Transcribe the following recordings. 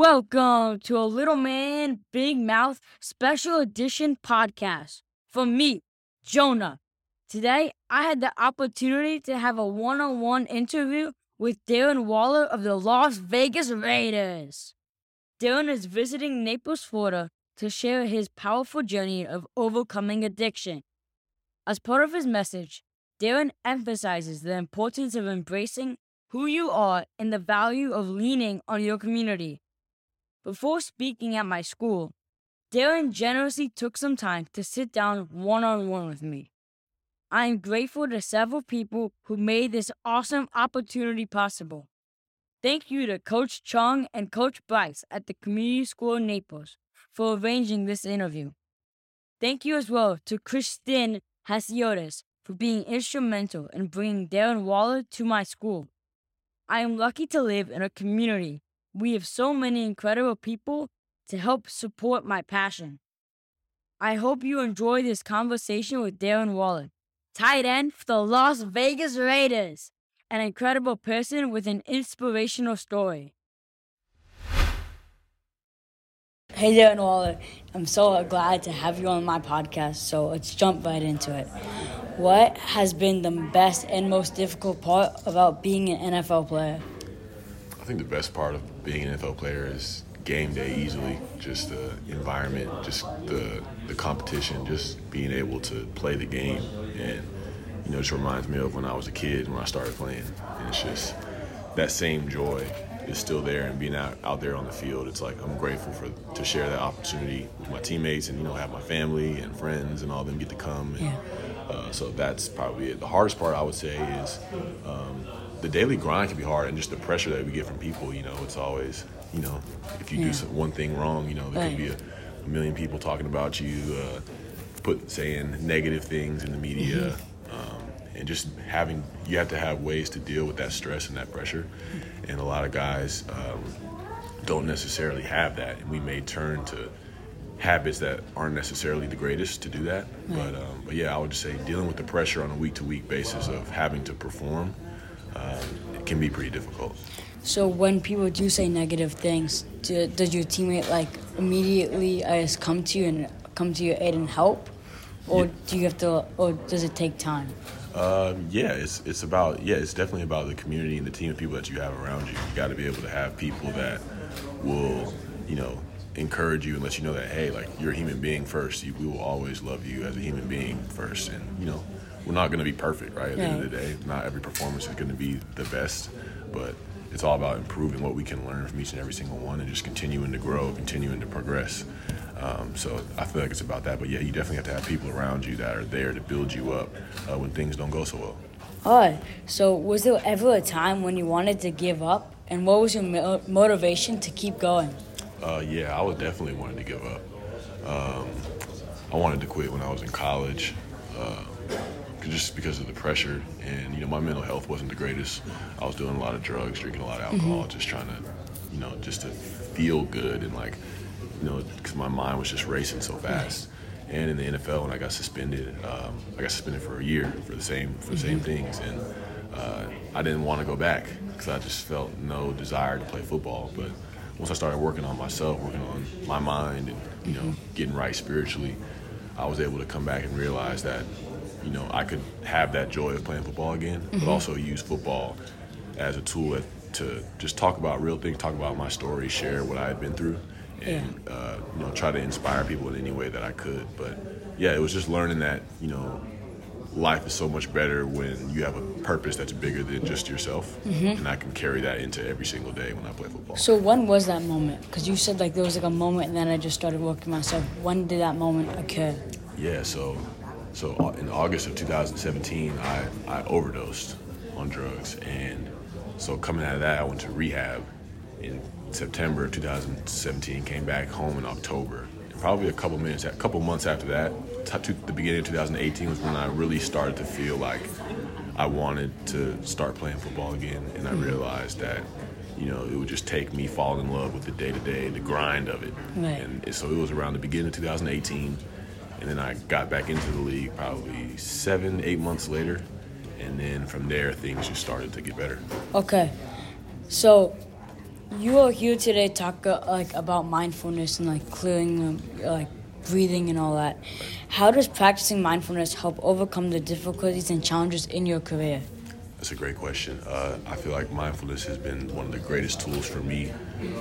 Welcome to a Little Man, Big Mouth special edition podcast from me, Jonah. Today, I had the opportunity to have a one on one interview with Darren Waller of the Las Vegas Raiders. Darren is visiting Naples, Florida to share his powerful journey of overcoming addiction. As part of his message, Darren emphasizes the importance of embracing who you are and the value of leaning on your community. Before speaking at my school, Darren generously took some time to sit down one on one with me. I am grateful to several people who made this awesome opportunity possible. Thank you to Coach Chung and Coach Bryce at the Community School in Naples for arranging this interview. Thank you as well to Christine Hasiotis for being instrumental in bringing Darren Waller to my school. I am lucky to live in a community. We have so many incredible people to help support my passion. I hope you enjoy this conversation with Darren Waller, tight end for the Las Vegas Raiders, an incredible person with an inspirational story. Hey Darren Waller, I'm so glad to have you on my podcast, so let's jump right into it. What has been the best and most difficult part about being an NFL player? I think the best part of being an NFL player is game day easily. Just the environment, just the the competition, just being able to play the game, and you know, it just reminds me of when I was a kid when I started playing. And it's just that same joy is still there, and being out out there on the field, it's like I'm grateful for to share that opportunity with my teammates, and you know, have my family and friends and all them get to come. And, Yeah. uh, so that's probably it. The hardest part I would say is um, the daily grind can be hard, and just the pressure that we get from people. You know, it's always you know if you Yeah. do some, one thing wrong, you know there Right. could be a, a million people talking about you, uh, put saying negative things in the media, um, and just having you have to have ways to deal with that stress and that pressure, and a lot of guys um, don't necessarily have that, and we may turn to habits that aren't necessarily the greatest to do that. But um, but yeah, I would just say dealing with the pressure on a week to week basis of having to perform um, it can be pretty difficult. So when people do say negative things, do, does your teammate like immediately uh, just come to you and come to your aid and help, or Yeah. do you have to, or does it take time? Um, yeah, it's it's about yeah, it's definitely about the community and the team of people that you have around you. You got to be able to have people that will you know encourage you and let you know that hey, like you're a human being first. You, we will always love you as a human being first, and you know we're not going to be perfect, right? At the end of the day, not every performance is going to be the best, but it's all about improving what we can learn from each and every single one, and just continuing to grow, continuing to progress. Um, so I feel like it's about that. But yeah, you definitely have to have people around you that are there to build you up uh, when things don't go so well. All right. So was there ever a time when you wanted to give up, and what was your mo- motivation to keep going? Uh, yeah, I would definitely wanted to give up. Um, I wanted to quit when I was in college, uh, just because of the pressure, and you know my mental health wasn't the greatest. I was doing a lot of drugs, drinking a lot of alcohol, just trying to, you know, just to feel good and like, you know, because my mind was just racing so fast. And in the NFL, when I got suspended, um, I got suspended for a year for the same for the same things, and uh, I didn't want to go back because I just felt no desire to play football. But once I started working on myself, working on my mind, and you know, getting right spiritually, I was able to come back and realize that, you know, I could have that joy of playing football again, but also use football as a tool to just talk about real things, talk about my story, share what I had been through, and uh, you know, try to inspire people in any way that I could. But yeah, it was just learning that you know, life is so much better when you have a purpose that's bigger than just yourself, mm-hmm. and I can carry that into every single day when I play football. So when was that moment? Because you said like there was like a moment, and then I just started working myself. When did that moment occur? Yeah, so so uh, in August of 2017, I, I overdosed on drugs, and so coming out of that, I went to rehab in September of 2017. Came back home in October. And probably a couple minutes, a couple months after that, t- to the beginning of 2018 was when I really started to feel like I wanted to start playing football again, and I realized that. You know, it would just take me falling in love with the day to day, the grind of it. Right. And so it was around the beginning of 2018 and then I got back into the league probably seven, eight months later, and then from there things just started to get better. Okay. So you are here today talk uh, like about mindfulness and like clearing um, like breathing and all that. How does practicing mindfulness help overcome the difficulties and challenges in your career? That's a great question. Uh, I feel like mindfulness has been one of the greatest tools for me,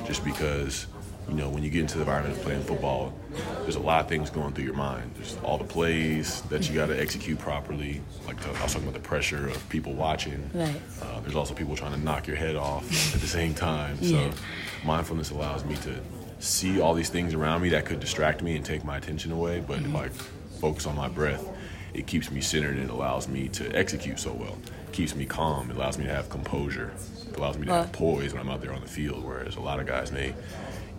just because you know, when you get into the environment of playing football, there's a lot of things going through your mind. There's all the plays that you got to execute properly. Like I was talking about the pressure of people watching. Right. Uh, there's also people trying to knock your head off at the same time. Yeah. So mindfulness allows me to see all these things around me that could distract me and take my attention away. But mm-hmm. if I focus on my breath, it keeps me centered and it allows me to execute so well. It keeps me calm. It allows me to have composure. It allows me to have poise when I'm out there on the field. Whereas a lot of guys may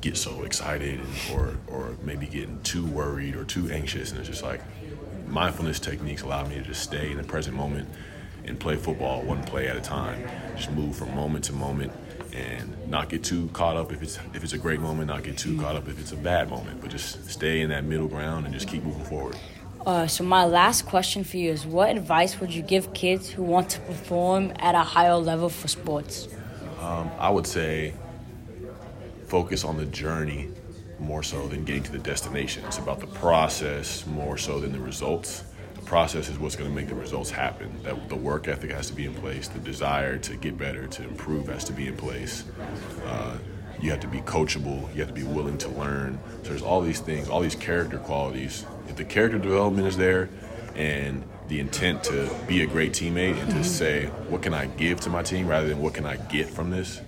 get so excited and, or or maybe getting too worried or too anxious, and it's just like mindfulness techniques allow me to just stay in the present moment and play football one play at a time. Just move from moment to moment and not get too caught up if it's if it's a great moment, not get too caught up if it's a bad moment, but just stay in that middle ground and just keep moving forward. Uh, so my last question for you is: What advice would you give kids who want to perform at a higher level for sports? Um, I would say focus on the journey more so than getting to the destination. It's about the process more so than the results. Process is what's going to make the results happen. That the work ethic has to be in place. The desire to get better, to improve, has to be in place. Uh, you have to be coachable. You have to be willing to learn. So there's all these things, all these character qualities. If the character development is there, and the intent to be a great teammate and to mm-hmm. say, what can I give to my team rather than what can I get from this?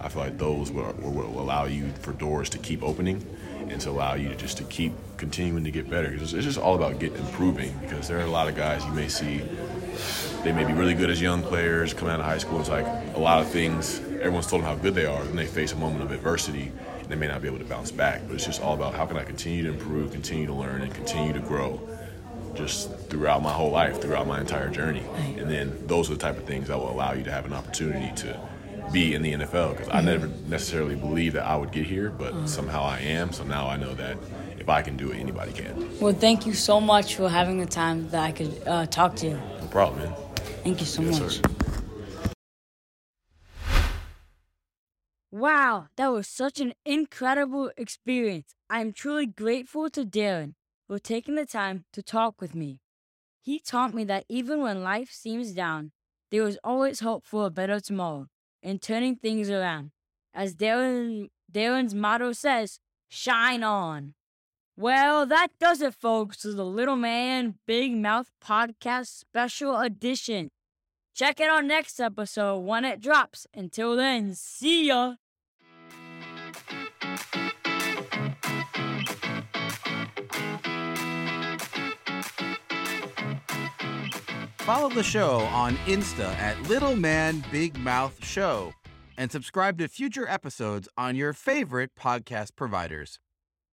I feel like those will, will allow you for doors to keep opening and to allow you to just to keep continuing to get better. Because it's just all about getting improving. Because there are a lot of guys you may see, they may be really good as young players coming out of high school. It's like a lot of things. Everyone's told them how good they are, and they face a moment of adversity, and they may not be able to bounce back. But it's just all about how can I continue to improve, continue to learn, and continue to grow just throughout my whole life, throughout my entire journey. And then those are the type of things that will allow you to have an opportunity to be in the NFL because I never necessarily believed that I would get here, but uh-huh. somehow I am. So now I know that if I can do it, anybody can. Well, thank you so much for having the time that I could uh, talk to you. No problem, man. Thank you so yes, much. Sir. Wow, that was such an incredible experience. I am truly grateful to Darren for taking the time to talk with me. He taught me that even when life seems down, there is always hope for a better tomorrow and turning things around. As Darren, Darren's motto says, shine on. Well, that does it, folks, to the Little Man Big Mouth Podcast Special Edition. Check out our next episode when it drops. Until then, see ya. Follow the show on Insta at Little Man Big Mouth Show and subscribe to future episodes on your favorite podcast providers.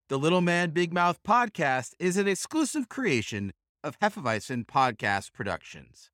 The Little Man Big Mouth podcast is an exclusive creation of Hefeweizen Podcast Productions.